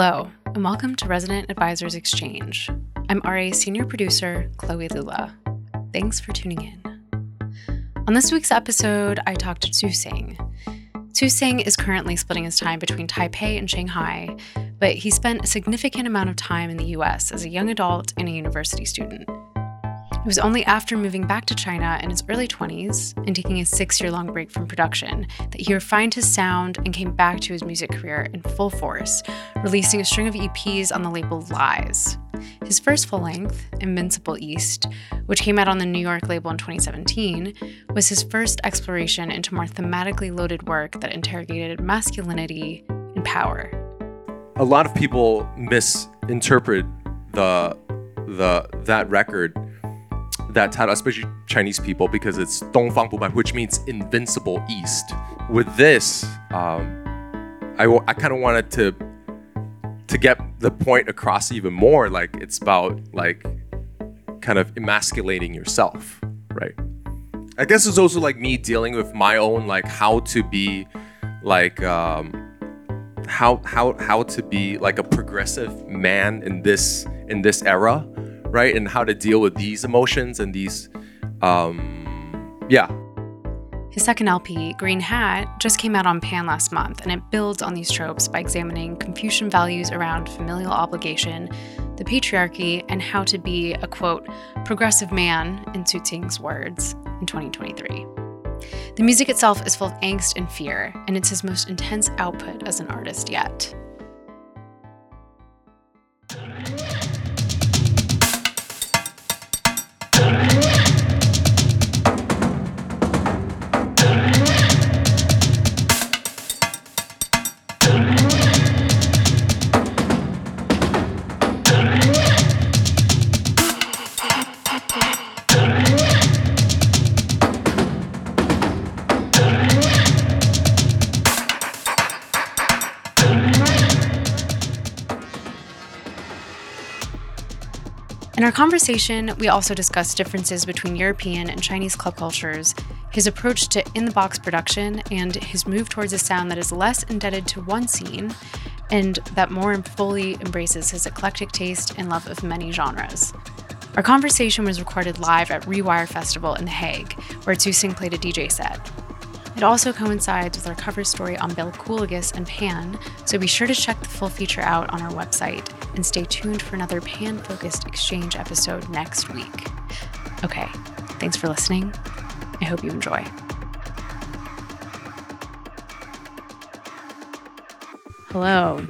Hello, and welcome to Resident Advisors Exchange. I'm RA Senior Producer Chloe Lula. Thanks for tuning in. On this week's episode, I talked to Tzusing. Tzu Sing is currently splitting his time between Taipei and Shanghai, but he spent a significant amount of time in the US as a young adult and a university student. It was only after moving back to China in his early 20s and taking a six year long break from production that he refined his sound and came back to his music career in full force, releasing a string of EPs on the label Lies. His first full length, Invincible East, which came out on the New York label in 2017, was his first exploration into more thematically loaded work that interrogated masculinity and power. A lot of people misinterpret the the that record that title, especially Chinese people, because it's Dongfang Bubai, which means invincible east. With this, um, I, I kind of wanted to to get the point across even more. Like it's about like kind of emasculating yourself, right? I guess it's also like me dealing with my own like how to be like um, how how how to be like a progressive man in this in this era right? And how to deal with these emotions and these, um, yeah. His second LP, Green Hat, just came out on Pan last month, and it builds on these tropes by examining Confucian values around familial obligation, the patriarchy, and how to be a quote, progressive man, in Tzusing's words, in 2023. The music itself is full of angst and fear, and it's his most intense output as an artist yet. In our conversation, we also discussed differences between European and Chinese club cultures, his approach to in the box production, and his move towards a sound that is less indebted to one scene and that more fully embraces his eclectic taste and love of many genres. Our conversation was recorded live at Rewire Festival in The Hague, where Tzusing played a DJ set. It also coincides with our cover story on Bill Kouligas and Pan, so be sure to check the full feature out on our website and stay tuned for another Pan focused exchange episode next week. Okay, thanks for listening. I hope you enjoy. Hello.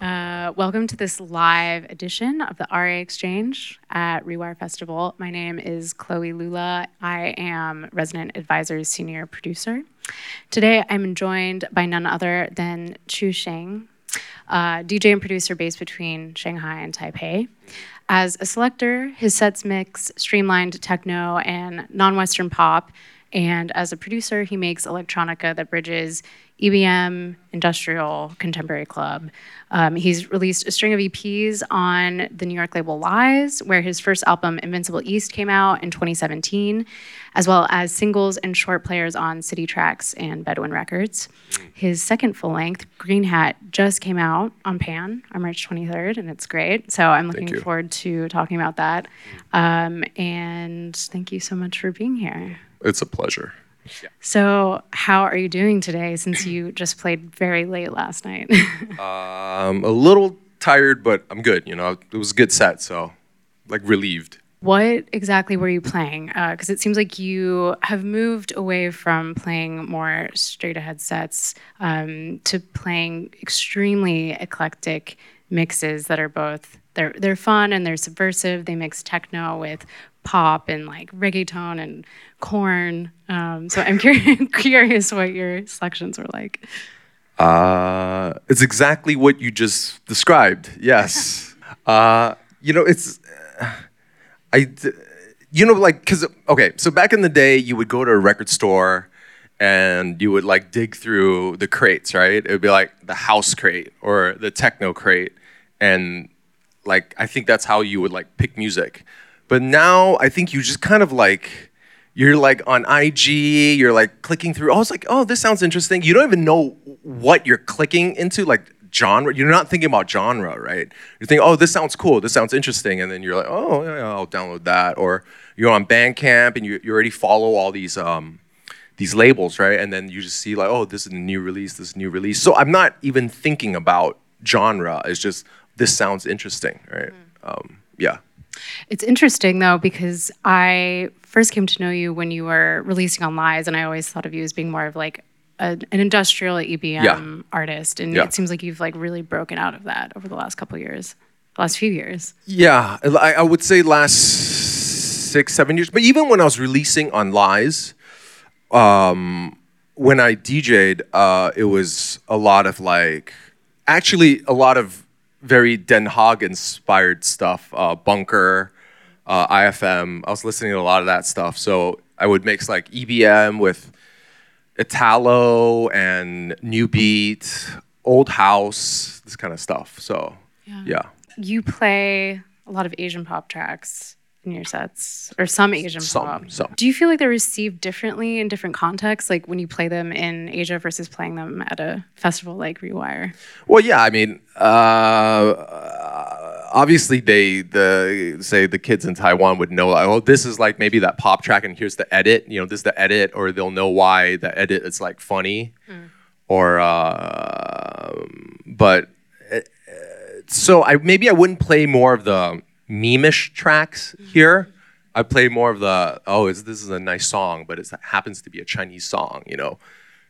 Uh, welcome to this live edition of the RA Exchange at Rewire Festival. My name is Chloe Lula. I am Resident Advisors Senior Producer. Today I'm joined by none other than Tzusing, uh, DJ and producer based between Shanghai and Taipei. As a selector, his sets mix streamlined techno and non Western pop. And as a producer, he makes electronica that bridges EBM, industrial, contemporary club. Um, he's released a string of EPs on the New York label L.I.E.S., where his first album, Invincible East, came out in 2017, as well as singles and short players on Cititrax and Bedouin Records. His second full length, Green Hat, just came out on Pan on March 23rd, and it's great. So I'm looking forward to talking about that. Um, and thank you so much for being here. It's a pleasure. So, how are you doing today since you just played very late last night? um, a little tired, but I'm good. You know, it was a good set, so like relieved. What exactly were you playing? Because uh, it seems like you have moved away from playing more straight ahead sets um, to playing extremely eclectic mixes that are both they're they're fun and they're subversive. They mix techno with pop and like reggaeton and corn. Um, so I'm curious, what your selections were like. Uh, it's exactly what you just described. Yes. uh, you know, it's I. You know, like, cause okay, so back in the day, you would go to a record store and you would like dig through the crates, right? It would be like the house crate or the techno crate, and like I think that's how you would like pick music. But now I think you just kind of like you're like on IG, you're like clicking through. I was like, oh, this sounds interesting. You don't even know what you're clicking into, like genre. You're not thinking about genre, right? You're thinking, oh, this sounds cool. This sounds interesting, and then you're like, oh, yeah, I'll download that. Or you're on Bandcamp and you, you already follow all these um, these labels, right? And then you just see like, oh, this is a new release. This is a new release. So I'm not even thinking about genre. It's just this sounds interesting, right? Um, yeah. It's interesting though because I first came to know you when you were releasing on L.I.E.S., and I always thought of you as being more of like a, an industrial EBM Yeah. artist, and Yeah. it seems like you've like really broken out of that over the last couple years, last few years. Yeah, I, I would say last six, seven years. But even when I was releasing on L.I.E.S., um, when I DJ'd, uh, it was a lot of like, actually, a lot of very Den Haag inspired stuff. Uh, Bunker, uh, IFM. I was listening to a lot of that stuff. So I would mix like EBM with Italo and New Beat, Old House, this kind of stuff. So yeah. You play a lot of Asian pop tracks in your sets, or some Asian Some, pop. some. Do you feel like they're received differently in different contexts, like when you play them in Asia versus playing them at a festival like Rewire? Well, yeah, I mean, uh, uh, obviously they the say the kids in Taiwan would know, like, oh, this is like maybe that pop track, and here's the edit. You know, this is the edit, or they'll know why the edit is like funny, or uh, but uh, so I maybe I wouldn't play more of the meme-ish tracks here. I play more of the oh, is this is a nice song, but it happens to be a Chinese song, you know.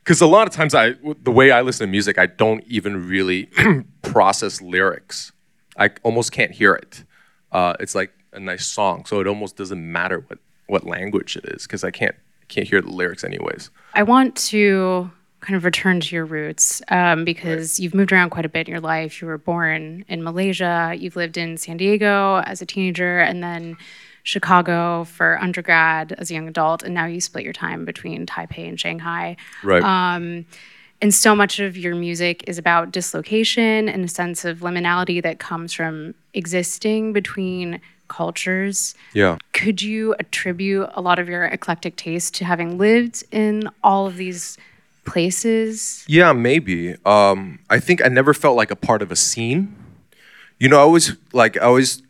Because a lot of times, I the way I listen to music, I don't even really process lyrics. I almost can't hear it. Uh, it's like a nice song, so it almost doesn't matter what what language it is because I can't can't hear the lyrics anyways. I want to kind of return to your roots um, because you've moved around quite a bit in your life. You were born in Malaysia, you've lived in San Diego as a teenager, and then Chicago for undergrad as a young adult, and now you split your time between Taipei and Shanghai. Right. Um, and so much of your music is about dislocation and a sense of liminality that comes from existing between cultures yeah. could you attribute a lot of your eclectic taste to having lived in all of these places? Yeah, maybe. Um, I think I never felt like a part of a scene. You know, I always like I always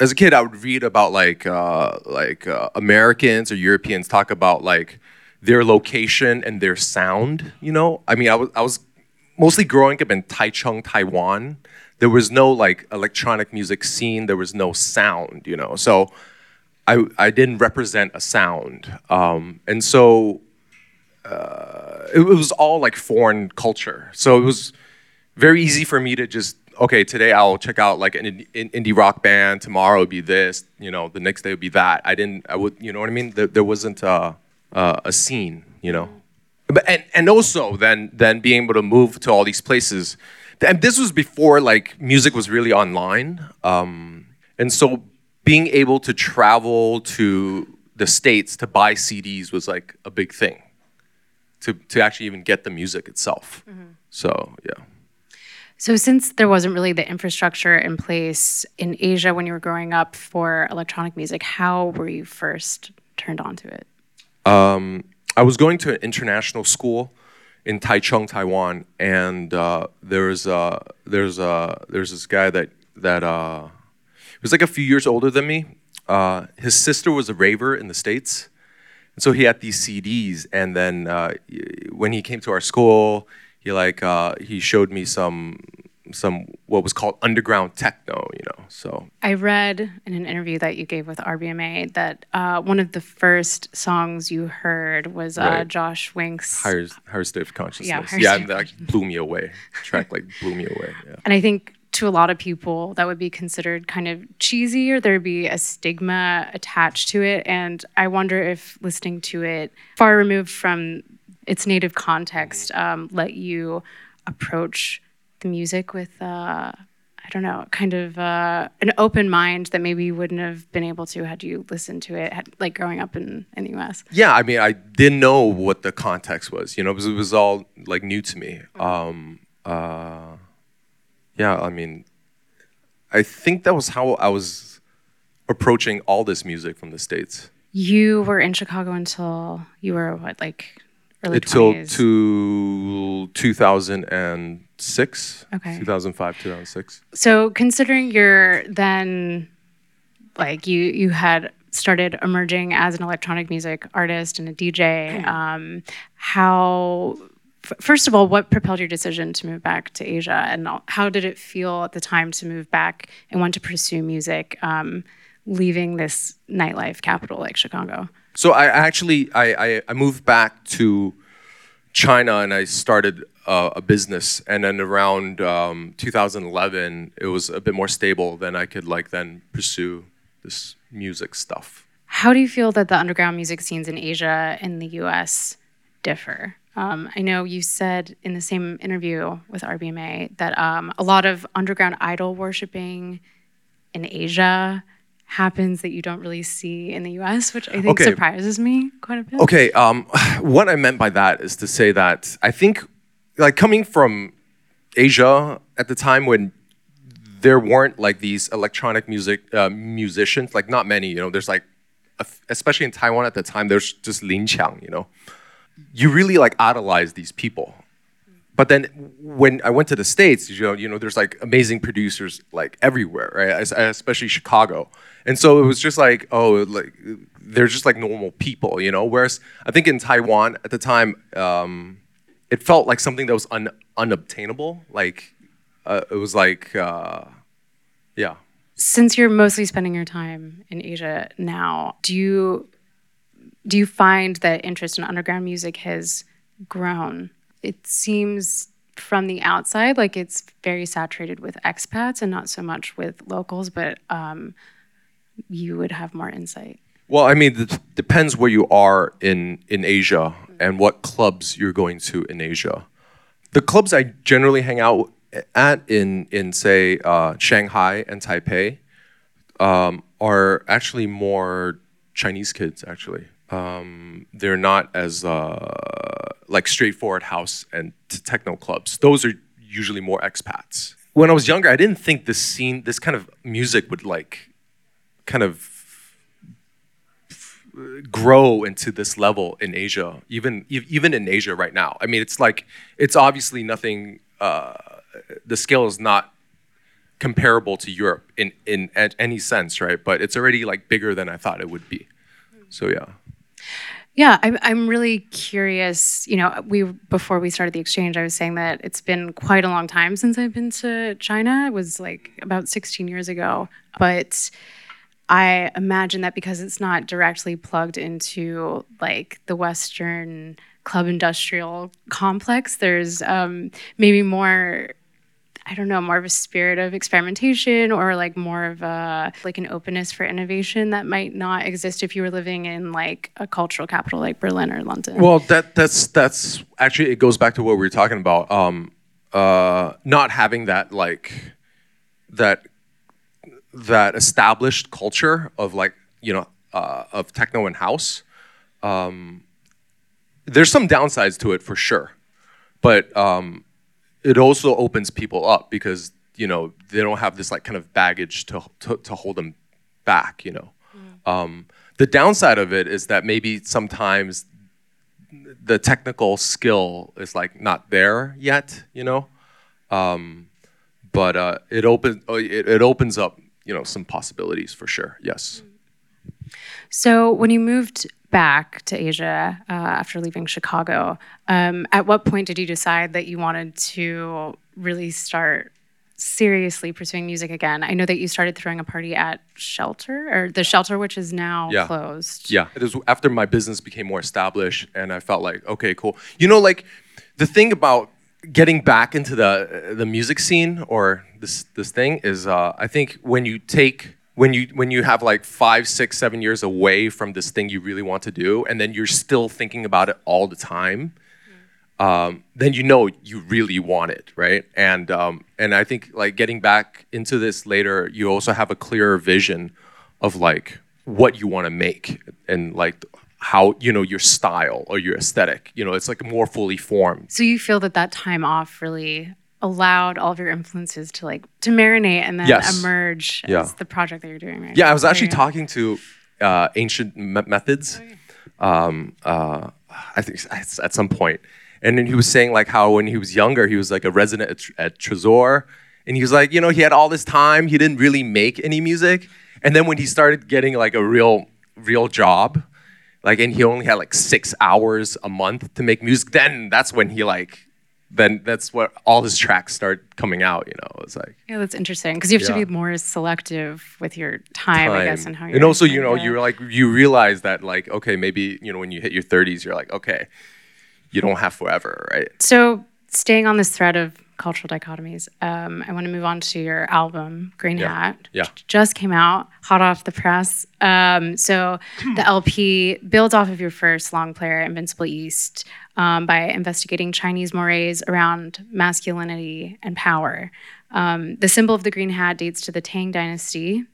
as a kid I would read about like uh, like uh, Americans or Europeans talk about like their location and their sound. You know, I mean, I was I was mostly growing up in Taichung, Taiwan. There was no like electronic music scene. There was no sound. You know, so I I didn't represent a sound, um, and so it was all like foreign culture. So it was very easy for me to just okay, today I'll check out like an in- in- indie rock band. Tomorrow it'd be this. You know, the next day would be that. I didn't. I would. You know what I mean? There, there wasn't a, a a scene. You know, but and and also then then being able to move to all these places. And this was before like music was really online. Um, and so being able to travel to the states to buy CDs was like a big thing to, to actually even get the music itself. So yeah. So, since there wasn't really the infrastructure in place in Asia when you were growing up for electronic music, how were you first turned on to it? I was going to an international school in Taichung, Taiwan, and uh, there was uh, there's uh, there's this guy that that uh, was like a few years older than me. Uh, his sister was a raver in the states, and so he had these CDs. And then uh, when he came to our school, he like uh, he showed me some some what was called underground techno, you know. So I read in an interview that you gave with RBMA that uh, one of the first songs you heard was uh, Right. Josh Wink's. higher higher state of consciousness. yeah, state that like, blew me away. Track like blew me away. Yeah. And I think to a lot of people, that would be considered kind of cheesy or there'd be a stigma attached to it. And I wonder if listening to it far removed from its native context um, let you approach the music with, uh, I don't know, kind of uh, an open mind that maybe you wouldn't have been able to had you listened to it, had, like growing up in, in the US. Yeah, I mean, I didn't know what the context was. You know, it was, it was all like new to me. Um, uh, yeah, I mean, I think that was how I was approaching all this music from the states You were in Chicago until you were what, like early until 20s? to 2006. Okay. 2005, 2006. So considering you're then like you you had started emerging as an electronic music artist and a DJ, um, how first of all, what propelled your decision to move back to Asia, and how did it feel at the time to move back and want to pursue music, um, leaving this nightlife capital like Chicago? So I actually I, I, I moved back to China and I started uh, a business. And then around um, 2011, it was a bit more stable. Then I could like then pursue this music stuff. How do you feel that the underground music scenes in Asia and the U.S. differ? Um, I know you said in the same interview with RBMA that um, a lot of underground idol worshiping in Asia happens that you don't really see in the US, which I think Okay. surprises me quite a bit. Okay, um, what I meant by that is to say that I think, like coming from Asia at the time when there weren't like these electronic music uh, musicians, like not many, you know, there's like, especially in Taiwan at the time, there's just Lin Qiang, you know. You really like idolize these people. But then when I went to the States, you know, you know, there's like amazing producers like everywhere, right? Especially Chicago. And so it was just like, oh, like they're just like normal people, you know. Whereas I think in Taiwan at the time, um, it felt like something that was un- unobtainable. Like uh, it was like, uh, yeah. Since you're mostly spending your time in Asia now, do you do you find that interest in underground music has grown? It seems from the outside like it's very saturated with expats and not so much with locals, but um, you would have more insight. Well, I mean, it depends where you are in in Asia and what clubs you're going to in Asia. The clubs I generally hang out at in in say uh, Shanghai and Taipei um, are actually more Chinese kids. Actually, um, they're not as uh, like straightforward house and techno clubs. Those are usually more expats. When I was younger, I didn't think this scene, this kind of music would like kind of grow into this level in Asia, even even in Asia right now. I mean, it's like it's obviously nothing. Uh, the scale is not comparable to Europe in in any sense, right? But it's already like bigger than I thought it would be. So yeah. Yeah, I'm, I'm really curious. You know, we before we started the exchange, I was saying that it's been quite a long time since I've been to China. It was like about 16 years ago. But I imagine that because it's not directly plugged into like the Western club industrial complex, there's um, maybe more I don't know, more of a spirit of experimentation or like more of a like an openness for innovation that might not exist if you were living in like a cultural capital like Berlin or London. Well, that that's that's actually it goes back to what we were talking about. Um, uh, not having that like that that established culture of like you know uh, of techno and house. Um, there's some downsides to it for sure, but um, it also opens people up because you know they don't have this like kind of baggage to to, to hold them back. You know, um, the downside of it is that maybe sometimes the technical skill is like not there yet. You know, um, but uh, it opens it, it opens up you know some possibilities for sure. Yes. So when you moved back to Asia uh, after leaving Chicago, um, at what point did you decide that you wanted to really start seriously pursuing music again? I know that you started throwing a party at Shelter or the Shelter, which is now Yeah. closed. Yeah, it was after my business became more established, and I felt like, okay, cool. You know, like the thing about getting back into the the music scene or this this thing is, uh, I think when you take when you when you have like five, six, seven years away from this thing you really want to do, and then you're still thinking about it all the time. Um, then you know you really want it, right? And um, and I think like getting back into this later, you also have a clearer vision of like what you want to make and like how you know your style or your aesthetic. You know, it's like more fully formed. So you feel that that time off really allowed all of your influences to like to marinate and then Yes. emerge Yeah. as the project that you're doing right Yeah, now. I was actually Very- talking to uh, ancient me- methods. Um, uh, I think at at some point, and then he was saying like how when he was younger he was like a resident at, at Tresor, and he was like you know he had all this time he didn't really make any music, and then when he started getting like a real real job, like and he only had like six hours a month to make music, then that's when he like then that's what all his tracks start coming out. You know, it's like Yeah, that's interesting because you have Yeah. to be more selective with your time, I guess, and how you're. and also you know you're like you realize that like okay maybe you know when you hit your 30s you're like okay you don't have forever right So, staying on this thread of cultural dichotomies, um, I want to move on to your album, Green Yeah. Hat. Yeah. which Just came out, hot off the press. Um, so, the LP builds off of your first long player, Invincible East, um, by investigating Chinese mores around masculinity and power. Um, the symbol of the green hat dates to the Tang Dynasty.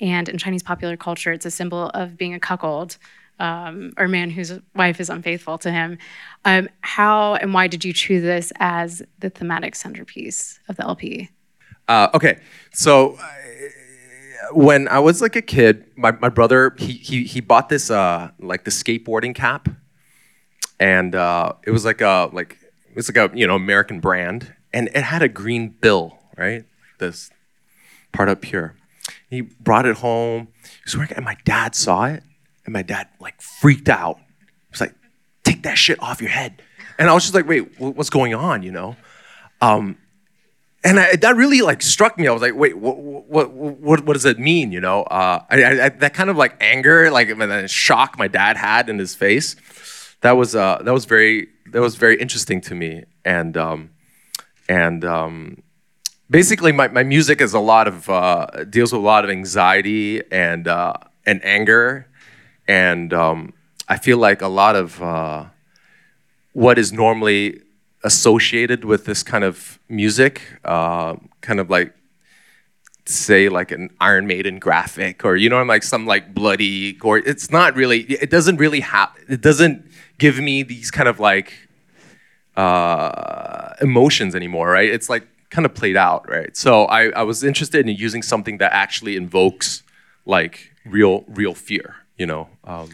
And in Chinese popular culture, it's a symbol of being a cuckold um, or man whose wife is unfaithful to him. Um, how and why did you choose this as the thematic centerpiece of the LP? Uh, okay, so uh, when I was like a kid, my, my brother he, he he bought this uh like the skateboarding cap, and uh, it was like a like it was like a you know American brand, and it had a green bill, right? This part up here. He brought it home. He was wearing and my dad saw it, and my dad like freaked out. He was like, "Take that shit off your head," and I was just like, "Wait, what's going on?" You know. Um, and I, that really like struck me. I was like, wait, what, what, what, what does it mean? You know, uh, I, I, that kind of like anger, like then shock my dad had in his face. That was uh, that was very that was very interesting to me. And um, and um, basically, my, my music is a lot of uh, deals with a lot of anxiety and uh, and anger, and um, I feel like a lot of uh, what is normally associated with this kind of music, uh, kind of like say like an Iron Maiden graphic or you know I'm like some like bloody gore. It's not really. It doesn't really have. It doesn't give me these kind of like uh, emotions anymore, right? It's like kind of played out, right? So I, I was interested in using something that actually invokes like real real fear, you know. Um,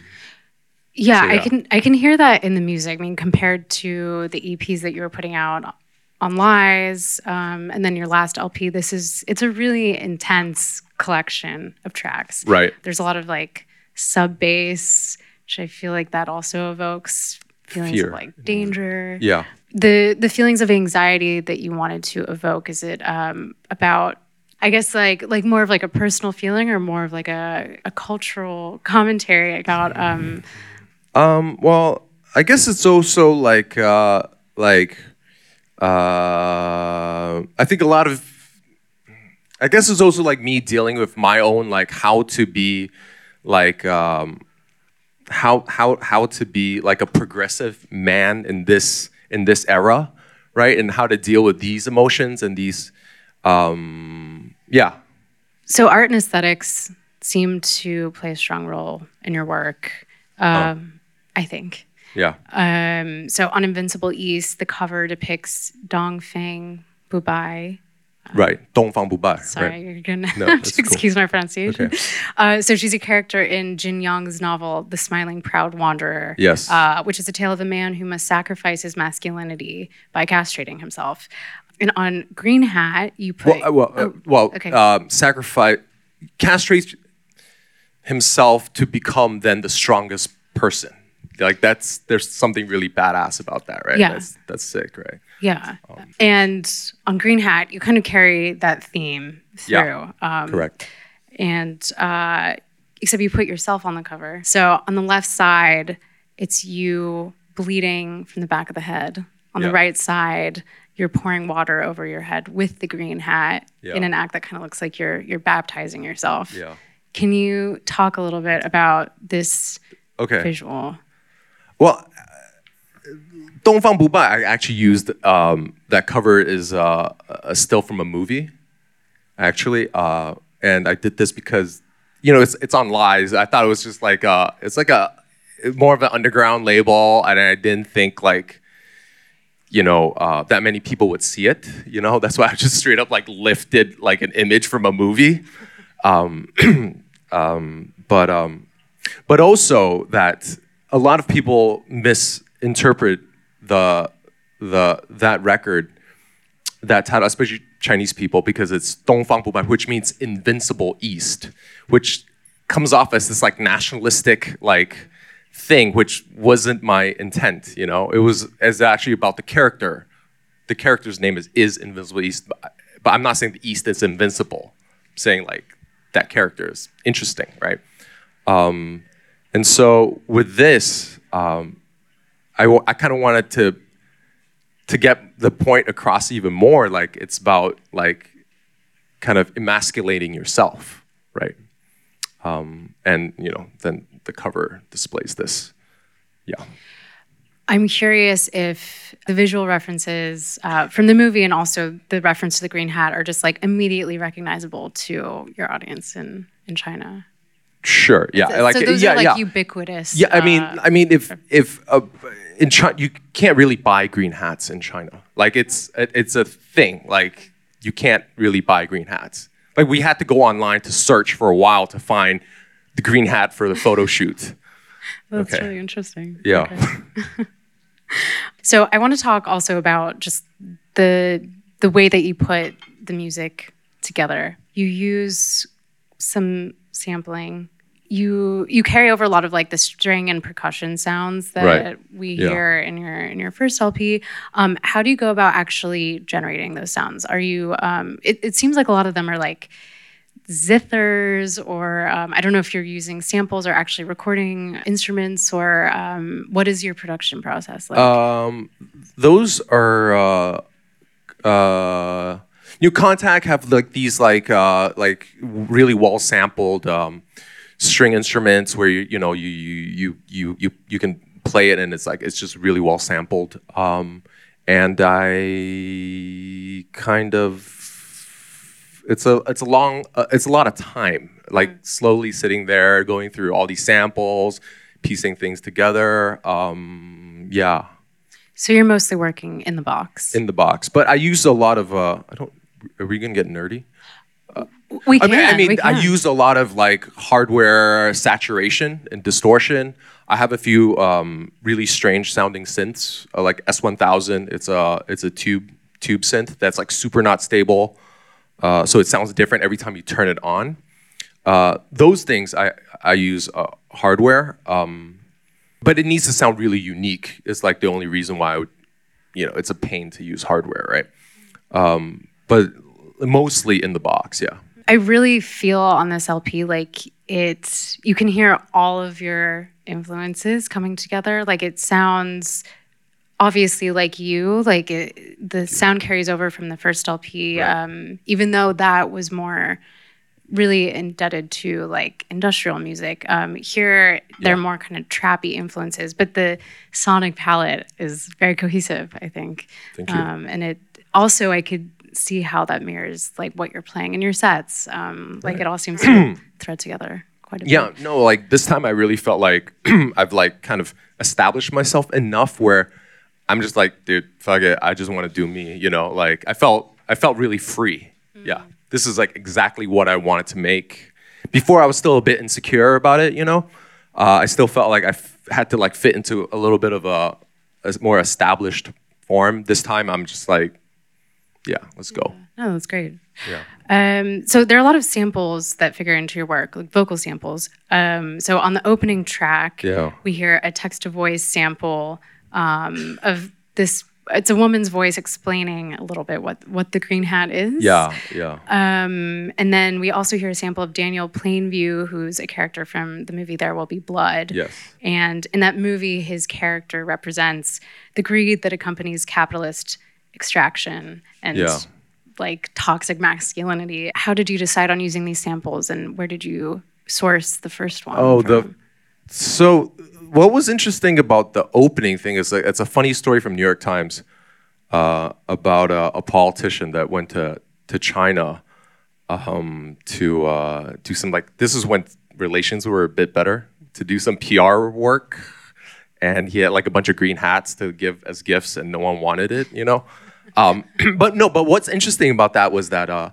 Yeah, So, I can I can hear that in the music. I mean, compared to the EPs that you were putting out on L.I.E.S., um, and then your last LP, this is it's a really intense collection of tracks. Right. There's a lot of like sub bass, which I feel like that also evokes feelings Fear. of like danger. yeah. the the feelings of anxiety that you wanted to evoke is it um, about i guess like like more of like a personal feeling or more of like a, a cultural commentary about um Um, well, I guess it's also like uh, like uh, I think a lot of I guess it's also like me dealing with my own like how to be like um, how how how to be like a progressive man in this in this era, right? And how to deal with these emotions and these um, yeah. So art and aesthetics seem to play a strong role in your work. Um, oh. I think. Yeah. Um, so on Invincible East, the cover depicts Dongfeng um, Bubai. Right, Dongfang Bubai. Sorry, right. you're gonna no, excuse cool. my pronunciation. Okay. Uh, so she's a character in Jin Yong's novel, *The Smiling Proud Wanderer*. Yes, uh, which is a tale of a man who must sacrifice his masculinity by castrating himself. And on Green Hat, you put. Well, uh, well, uh, well okay. um, sacrifice, castrates himself to become then the strongest person. Like that's there's something really badass about that, right? Yeah. That's that's sick, right? yeah. um, and on Green Hat, you kind of carry that theme through. Yeah. Um, Correct. and uh, except you put yourself on the cover. So on the left side, it's you bleeding from the back of the head. On Yeah. the right side, you're pouring water over your head with the green hat yeah. in an act that kind of looks like you're you're baptizing yourself. Yeah. Can you talk a little bit about this okay. visual? Well, uh, Dongfang Buba, I actually used um, that cover is uh, a still from a movie, actually, uh, and I did this because you know it's it's on Lies. I thought it was just like it's like a more of an underground label, and I didn't think like you know, uh, that many people would see it. You know, that's why I just straight up like lifted like an image from a movie. Um, um, but um, but also that a lot of people misinterpret the the that record that title, especially Chinese people, because it's Dongfang Bubai, which means invincible East, which comes off as this like nationalistic like thing, which wasn't my intent. You know, it was as actually about the character. The character's name is is Invincible East, but, I'm not saying the East is invincible. I'm saying like that character is interesting, right? Um, and so with this, um, I, w- I kind of wanted to to get the point across even more. Like it's about like kind of emasculating yourself, right? Um, and you know, then the cover displays this. Yeah. I'm curious if the visual references uh, from the movie and also the reference to the green hat are just like immediately recognizable to your audience in in China. Sure. Yeah. So, like so those yeah, are like yeah. ubiquitous. Yeah, I mean, uh, I mean, if if uh, in China you can't really buy green hats in China. Like it's it- it's a thing. Like you can't really buy green hats. Like we had to go online to search for a while to find the green hat for the photo shoot. that's okay. really interesting. Yeah. Okay. So I want to talk also about just the the way that you put the music together. You use some sampling. You you carry over a lot of like the string and percussion sounds that Right. we Yeah. hear in your in your first LP. Um, how do you go about actually generating those sounds? Are you? Um, it, it seems like a lot of them are like zithers, or um, I don't know if you're using samples or actually recording instruments, or um, what is your production process like? Um, those are uh, uh, New Contact have like these like uh, like really well sampled um, string instruments where you you know you you you you you can play it and it's like it's just really well sampled. Um, and I kind of it's a it's a long uh, it's a lot of time like slowly sitting there going through all these samples piecing things together. Um yeah. So you're mostly working in the box. in the box. But i use a lot of uh i don't are we gonna get nerdy we I can. mean, I mean, we I use a lot of like hardware saturation and distortion. I have a few um, really strange sounding synths, uh, like S1000. It's a it's a tube tube synth that's like super not stable, uh, so it sounds different every time you turn it on. Uh, those things I I use uh, hardware, um, but it needs to sound really unique. It's like the only reason why I would, you know, it's a pain to use hardware, right? Um, but mostly in the box, yeah. I really feel on this LP like it. You can hear all of your influences coming together. Like it sounds obviously like you. Like it, the sound carries over from the first LP, Right. um, even though that was more really indebted to like industrial music. Um, here, they're more kind of trappy influences, but the sonic palette is very cohesive. I think. Thank you. Um, and it also, I could see how that mirrors like what you're playing in your sets. Um, like it all seems to thread together quite a bit. Yeah, no, like this time I really felt like I've like kind of established myself enough where I'm just like, dude, fuck it, I just want to do me, you know, like I felt I felt really free. Yeah. This is like exactly what I wanted to make. Before I was still a bit insecure about it, you know. Uh, I still felt like I f- had to like fit into a little bit of a, a more established form. This time I'm just like, yeah, let's go. No, that's great. Yeah. Um, so there are a lot of samples that figure into your work, like vocal samples. Um, so on the opening track, Yeah. we hear a text to voice sample um, of this. It's a woman's voice explaining a little bit what what the green hat is. Yeah, yeah. Um, and then we also hear a sample of Daniel Plainview, who's a character from the movie There Will Be Blood. Yes. And in that movie, his character represents the greed that accompanies capitalist extraction and Yeah. like toxic masculinity. How did you decide on using these samples and where did you source the first one? Oh, the so what was interesting about the opening thing is like it's a funny story from New York Times uh, about a, a politician that went to to China um, to uh, do some like this is when relations were a bit better to do some PR work, and he had like a bunch of green hats to give as gifts, and no one wanted it, you know. Um, but no, but what's interesting about that was that uh,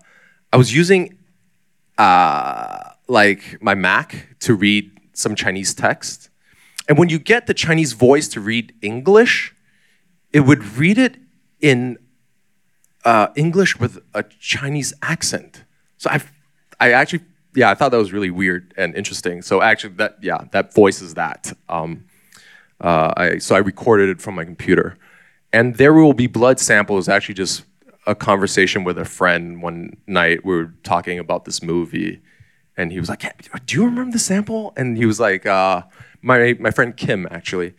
I was using uh, like my Mac to read some Chinese text. And when you get the Chinese voice to read English, it would read it in uh, English with a Chinese accent. So I, I actually, yeah, I thought that was really weird and interesting. So actually, that yeah, that voice is that. Um, uh, I, so I recorded it from my computer, and there will be blood samples. Actually, just a conversation with a friend one night. We were talking about this movie, and he was like, "Do you remember the sample?" And he was like, uh, "My my friend Kim actually,"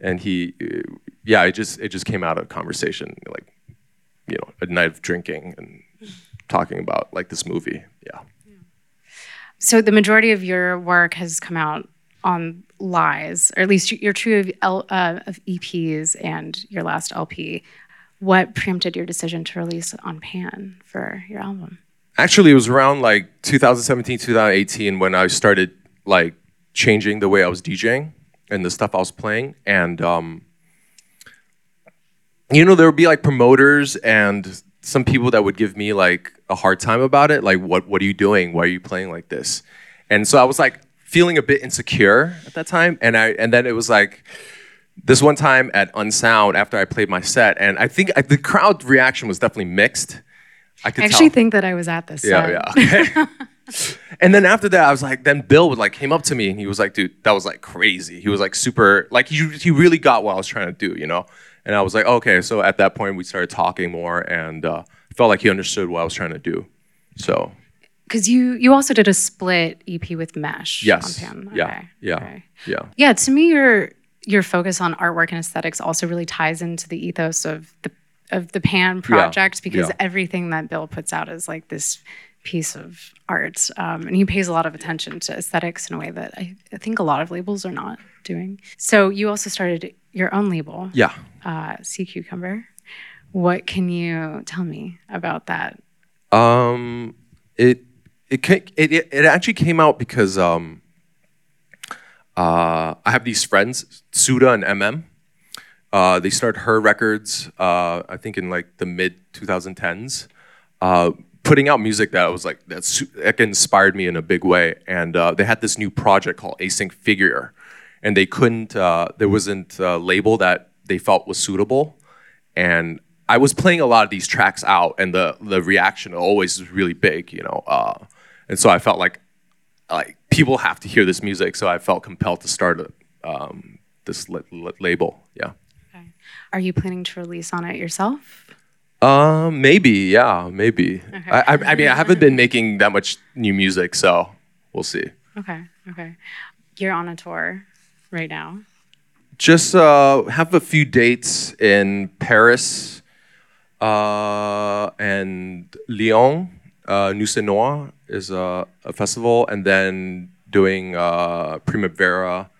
and he, yeah, it just it just came out of conversation like, you know, a night of drinking and talking about like this movie. Yeah. So the majority of your work has come out on L.I.E.S., or at least your true of, L, uh, of EPs and your last LP. What preempted your decision to release on Pan for your album? Actually, it was around like 2017, 2018 when I started like changing the way I was DJing and the stuff I was playing. And, um, you know, there would be like promoters and some people that would give me like a hard time about it. Like, what, what are you doing? Why are you playing like this? And so I was like feeling a bit insecure at that time. And I, and then it was like, this one time at Unsound after I played my set, and I think I, the crowd reaction was definitely mixed. I could I actually tell. think that I was at this. Yeah, set. yeah. Okay. and then after that, I was like, then Bill would like came up to me and he was like, dude, that was like crazy. He was like super, like he he really got what I was trying to do, you know. And I was like, okay. So at that point, we started talking more, and uh, felt like he understood what I was trying to do. So. Because you you also did a split EP with Mesh. Yes. On Pan. Okay. Yeah. Yeah. Okay. Yeah. Yeah. To me, you're your focus on artwork and aesthetics also really ties into the ethos of the of the Pan project yeah, because yeah. everything that Bill puts out is like this piece of art, um, and he pays a lot of attention to aesthetics in a way that I, I, think a lot of labels are not doing. So you also started your own label, yeah, uh, Sea Cucumber. What can you tell me about that? Um, it it it it actually came out because um, uh, I have these friends, Suda and MM. Uh, they started Her Records, uh, I think in like the mid 2010s, uh, putting out music that was like that, that inspired me in a big way. And uh, they had this new project called Async Figure, and they couldn't. Uh, there wasn't a label that they felt was suitable, and I was playing a lot of these tracks out, and the the reaction always was really big, you know. And so I felt like like people have to hear this music, so I felt compelled to start a, um, this label. Yeah. Okay. Are you planning to release on it yourself? Um, maybe. Yeah, maybe. Okay. I, I, I mean, I haven't been making that much new music, so we'll see. Okay. Okay. You're on a tour right now. Just uh, have a few dates in Paris uh, and Lyon, uh, Noir is a, a festival, and then doing uh, Primavera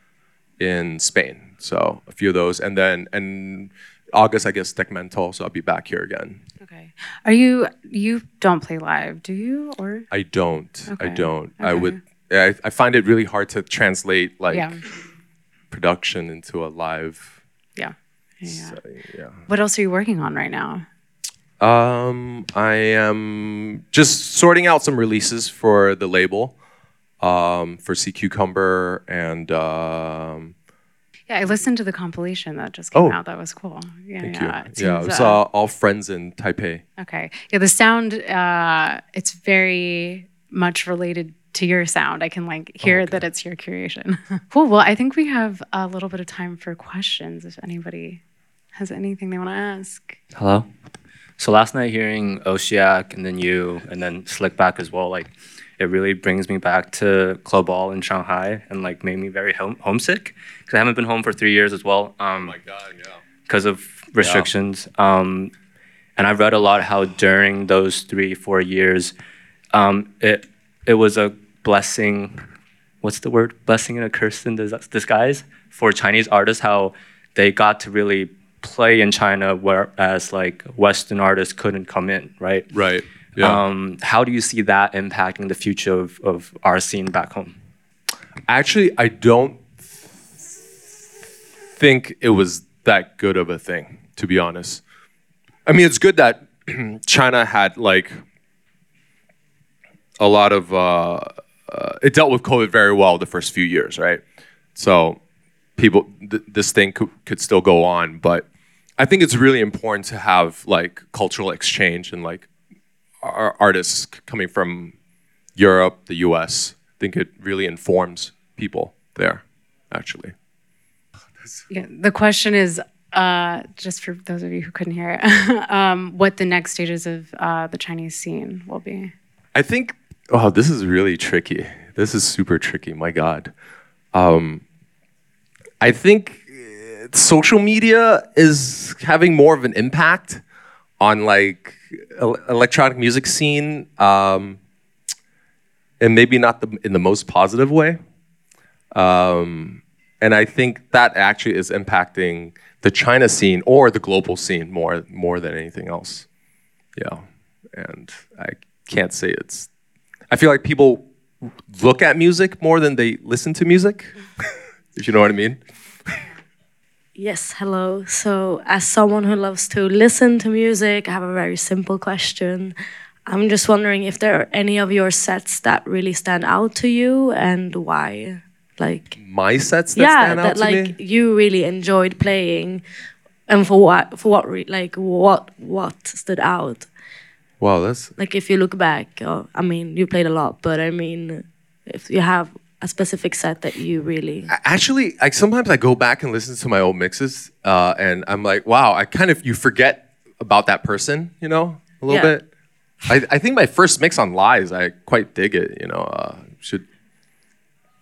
in Spain. So a few of those, and then and August, I guess Dekmantel. So I'll be back here again. Okay. Are you you don't play live, do you? Or I don't. Okay. I don't. Okay. I would. I, I find it really hard to translate like yeah. production into a live. Yeah. Yeah. So, yeah. What else are you working on right now? Um, I am just sorting out some releases for the label, um, for Sea Cucumber and. Um, yeah, I listened to the compilation that just came oh, out. That was cool. Yeah, thank yeah. You. It yeah, it was uh, all friends in Taipei. Okay. Yeah, the sound. Uh, it's very much related to your sound. I can like hear okay. that it's your creation. cool. Well, I think we have a little bit of time for questions. If anybody has anything they want to ask. Hello. So last night hearing Osheyack and then you and then Slickback as well, like it really brings me back to Club Ball in Shanghai and like made me very home- homesick because I haven't been home for three years as well. Um, oh my God, yeah. Because of restrictions. Yeah. Um, and I've read a lot how during those three, four years, um, it it was a blessing. What's the word? Blessing and a curse in disguise for Chinese artists. How they got to really play in China, whereas like Western artists couldn't come in, right? Right. Yeah. Um, how do you see that impacting the future of, of our scene back home? Actually, I don't think it was that good of a thing, to be honest. I mean, it's good that China had like a lot of uh, uh, it dealt with COVID very well the first few years, right? So people, th- this thing could, could still go on, but I think it's really important to have like cultural exchange and like our artists coming from Europe, the U.S. I think it really informs people there, actually. Yeah, the question is, uh, just for those of you who couldn't hear it, um, what the next stages of uh, the Chinese scene will be. I think. Oh, this is really tricky. This is super tricky. My God. Um, I think uh, social media is having more of an impact on like electronic music scene, um, and maybe not the, in the most positive way. Um, and I think that actually is impacting the China scene or the global scene more more than anything else. Yeah, and I can't say it's. I feel like people look at music more than they listen to music. if you know what I mean. Yes, hello. So, as someone who loves to listen to music, I have a very simple question. I'm just wondering if there are any of your sets that really stand out to you and why. Like, My sets that yeah, stand out to that to like me. you really enjoyed playing, and for what? For what? Re- like, what? What stood out? Wow, that's Like, if you look back, or, I mean, you played a lot, but I mean, if you have a specific set that you really. actually like sometimes I go back and listen to my old mixes, uh, and I'm like, wow, I kind of you forget about that person, you know, a little Yeah. bit. I, I think my first mix on L.I.E.S., I quite dig it. You know, uh, should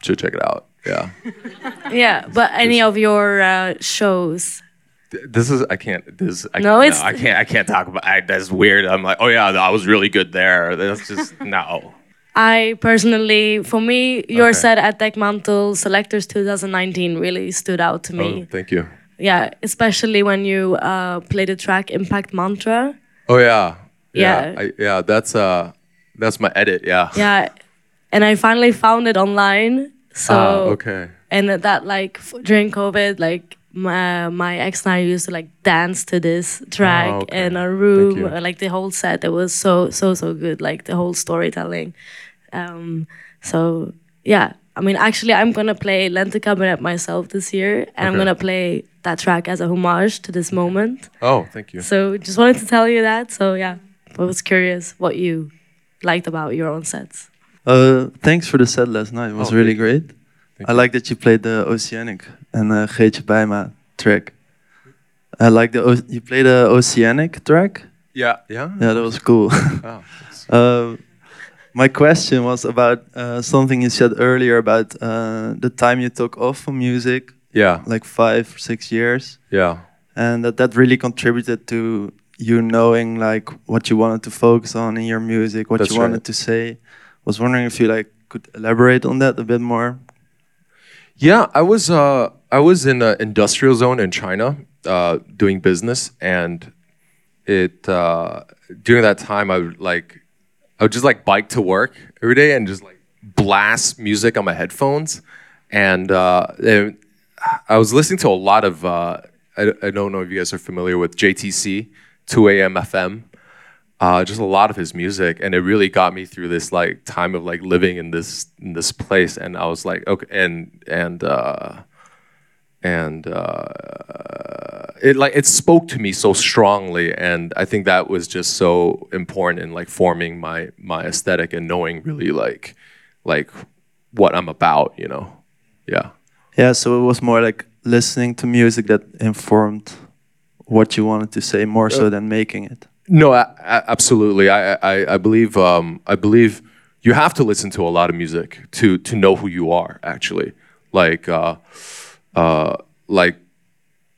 should check it out. Yeah, Yeah, but any of your uh, shows this is I can't. This I, No, it's- I can't. I can't talk about. I, that's weird. I'm like, oh yeah, I was really good there. That's just no. I personally, for me, your Okay. set at Dekmantel Selectors 2019 really stood out to me. Oh, thank you. Yeah, especially when you uh, played the track Impact Mantra. Oh yeah, Yeah. I, yeah. That's uh, that's my edit. Yeah. Yeah, and I finally found it online. So Ah, okay. and that like f- during COVID, like my my ex and I used to like dance to this track Oh, okay. in a room, uh, like the whole set. It was so so so good, like the whole storytelling. Um, so yeah, I mean, actually, I'm gonna play Lente Kabinet myself this year, and I'm gonna play that track as a homage to this moment. Oh, thank you. So just wanted to tell you that. So yeah, I was curious what you liked about your own sets. Uh, thanks for the set last night. It was Oh, really thank you. great. Thank I you. like that you played the Oceanic and uh, Geetje Bijma track. I like the o- you played the Oceanic track. Yeah. Yeah. Yeah, that was cool. Oh, uh, my question was about uh, something you said earlier about uh, the time you took off from music, yeah. like five or six years, Yeah. and that that really contributed to you knowing like what you wanted to focus on in your music, what That's you wanted to say. Was wondering if you like could elaborate on that a bit more. Yeah, I was uh, I was in an industrial zone in China uh, doing business, and it uh, during that time I would like I would just like bike to work every day and just like blast music on my headphones, and, uh, and I was listening to a lot of uh, I, I don't know if you guys are familiar with JTC 2 a.m. FM. Uh, just a lot of his music, and it really got me through this like time of like living in this in this place. And I was like, okay, and and uh, and uh, it like it spoke to me so strongly, and I think that was just so important in like forming my my aesthetic and knowing really like like what I'm about, you know? Yeah. Yeah, so it was more like listening to music that informed what you wanted to say more so than making it. No, a- a- absolutely. I, I, I believe um, I believe you have to listen to a lot of music to to know who you are. Actually, like uh, uh, like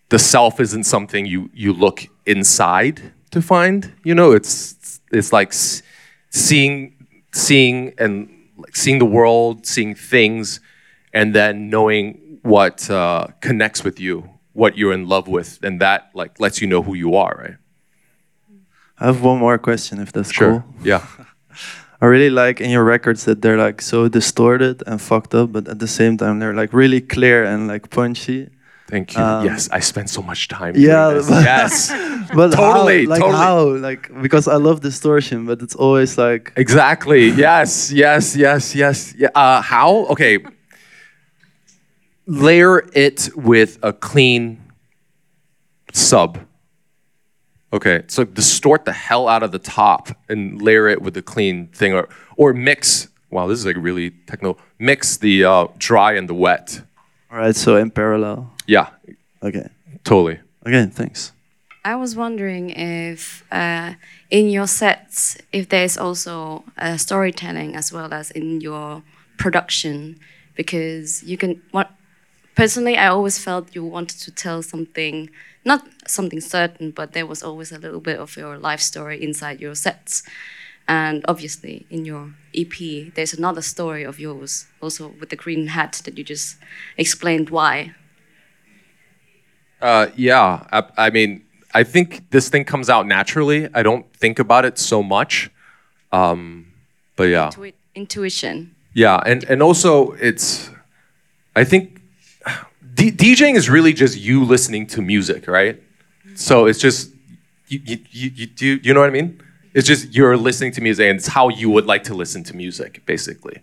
the self isn't something you you look inside to find. You know, it's it's like seeing seeing and like seeing the world, seeing things, and then knowing what uh, connects with you, what you're in love with, and that like lets you know who you are, right? I have one more question if that's Sure. cool. Yeah. I really like in your records that they're like so distorted and fucked up, but at the same time they're like really clear and like punchy. Thank you. Um, yes, I spent so much time. Yeah, Doing this. but- yes. But Totally, how, like totally. how, like because I love distortion, but it's always like Exactly. Yes. Yes. Yes. Yes. Yeah. Uh, how? Okay. Layer it with a clean sub Okay, so distort the hell out of the top and layer it with the clean thing, or or mix. Wow, this is like really techno. Mix the uh, dry and the wet. All right, so in parallel. Yeah, Okay. totally. Okay, thanks. I was wondering if uh, in your sets, if there's also uh, storytelling as well as in your production, because you can. What personally, I always felt you wanted to tell something, not something certain, but there was always a little bit of your life story inside your sets. And obviously, in your EP, there's another story of yours, also with the green hat that you just explained why. Uh, yeah, I, I mean, I think this thing comes out naturally. I don't think about it so much. Um, but yeah, Intui- intuition. yeah, and and also it's, I think, D- DJing is really just you listening to music, right? So it's just you you you, you do you know what I mean? It's just you're listening to music, and it's how you would like to listen to music, basically.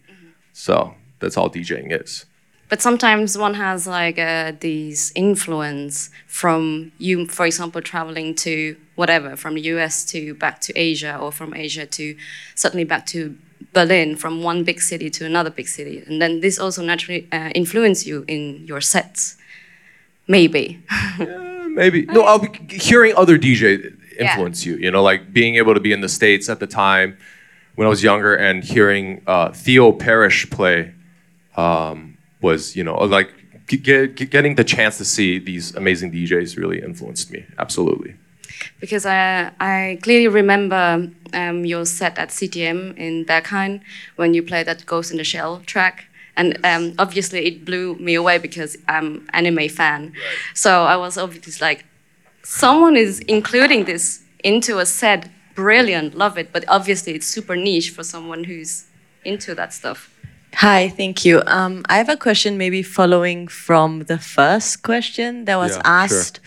So that's all DJing is. But sometimes one has like uh, these influence from you, for example, traveling to whatever, from the US to back to Asia, or from Asia to suddenly back to Berlin, from one big city to another big city, and then this also naturally uh, influence you in your sets, maybe. Maybe no. I'll be hearing other DJ influence you. You know, like being able to be in the states at the time when I was younger and hearing uh, Theo Parrish play um, was, you know, like get, getting the chance to see these amazing DJs really influenced me. Absolutely. Because I, I clearly remember um, your set at CTM in Berghain when you played that Ghost in the Shell track. And um, obviously, it blew me away because I'm anime fan. So I was obviously like, someone is including this into a set. Brilliant, love it. But obviously, it's super niche for someone who's into that stuff. Hi, thank you. Um, I have a question, maybe following from the first question that was Yeah, sure.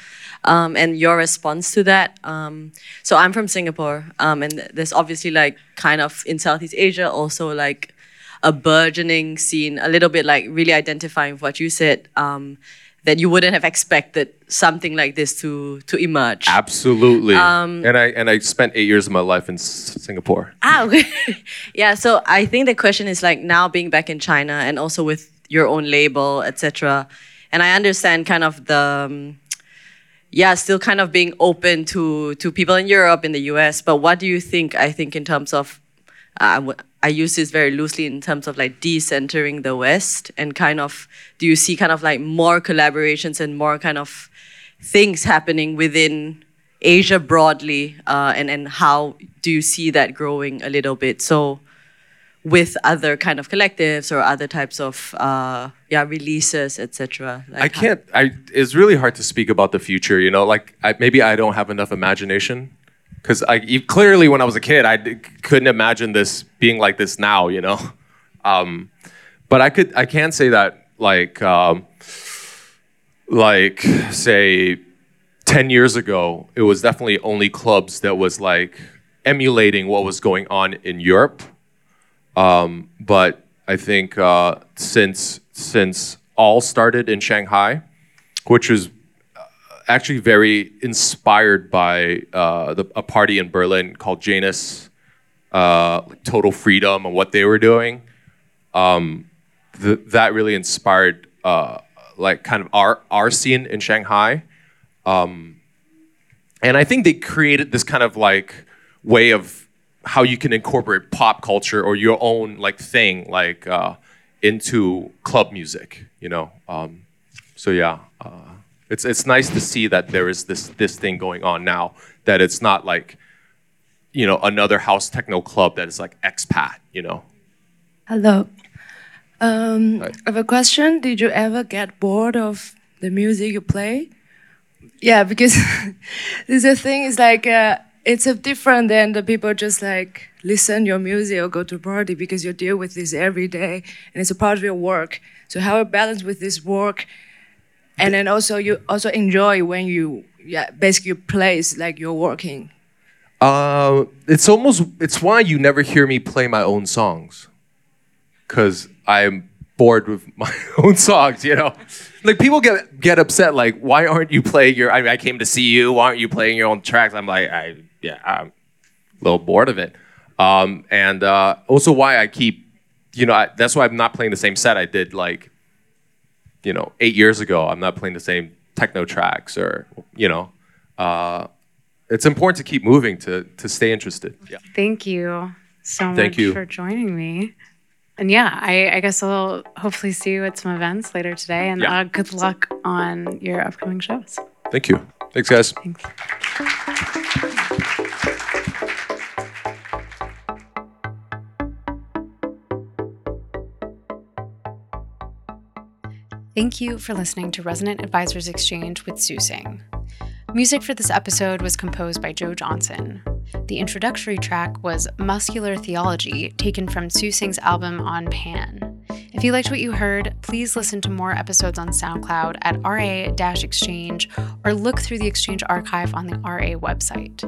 Um, and your response to that. Um, so I'm from Singapore, um, and there's obviously like kind of in Southeast Asia also like a burgeoning scene, a little bit like really identifying with what you said. Um, that you wouldn't have expected something like this to to emerge. Absolutely. and I and I spent eight years of my life in S- Singapore. Ah, okay. yeah. So I think the question is like now being back in China and also with your own label, etc. And I understand kind of the, um, yeah, still kind of being open to to people in Europe, in the US. But what do you think? I think in terms of, uh, I use this very loosely in terms of like decentering the West and kind of, do you see kind of like more collaborations and more kind of things happening within Asia broadly, uh, and and how do you see that growing a little bit? So, with other kind of collectives or other types of uh, yeah releases, etc. Like I can't. I. It's really hard to speak about the future. You know, like I, maybe I don't have enough imagination because I clearly when I was a kid I d- couldn't imagine this being like this now. You know, um, but I could. I can say that like um, like say 10 years ago, it was definitely only clubs that was like emulating what was going on in Europe. Um, but I think uh, since since all started in Shanghai, which was uh, actually very inspired by uh, the, a party in Berlin called Janus, uh, Total Freedom and what they were doing. Um, th- that really inspired uh, like kind of our our scene in Shanghai and I think they created this kind of like way of how you can incorporate pop culture or your own like thing like uh, into club music, you know. Um, so yeah, uh, it's it's nice to see that there is this this thing going on now that it's not like you know another house techno club that is like expat, you know. Hello. Um, I have a question. Did you ever get bored of the music you play? Yeah, because this the thing is like uh, it's a different than the people just like listen your music or go to party because you deal with this every day and it's a part of your work. So how you balance with this work, and then also you also enjoy when you yeah basically place like you're working. Uh, it's almost it's why you never hear me play my own songs, cause I'm bored with my own songs, you know. Like people get get upset, like, why aren't you playing your? I mean, I came to see you. Why aren't you playing your own tracks? I'm like, I yeah, I'm a little bored of it. Um, and uh, also why I keep, you know, I, that's why I'm not playing the same set I did like, you know, eight years ago. I'm not playing the same techno tracks or you know. Uh, it's important to keep moving to to stay interested. Yeah. Thank you so Thank much you. for joining me. And yeah, I, I guess I'll hopefully see you at some events later today. And Yeah. uh, good luck on your upcoming shows. Thank you. Thanks, guys. Thanks. Thank you for listening to Resident Advisor's Exchange with Tzusing. Music for this episode was composed by Joe Johnson. The introductory track was Muscular Theology, taken from Tzusing's album On Pan. If you liked what you heard, please listen to more episodes on SoundCloud at RA Exchange or look through the Exchange archive on the RA website.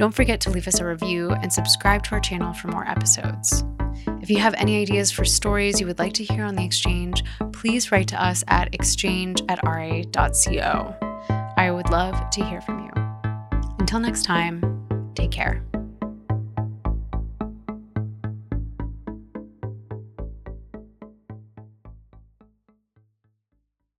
Don't forget to leave us a review and subscribe to our channel for more episodes. If you have any ideas for stories you would like to hear on the Exchange, please write to us at exchange at ra.co. I would love to hear from you. Until next time, take care.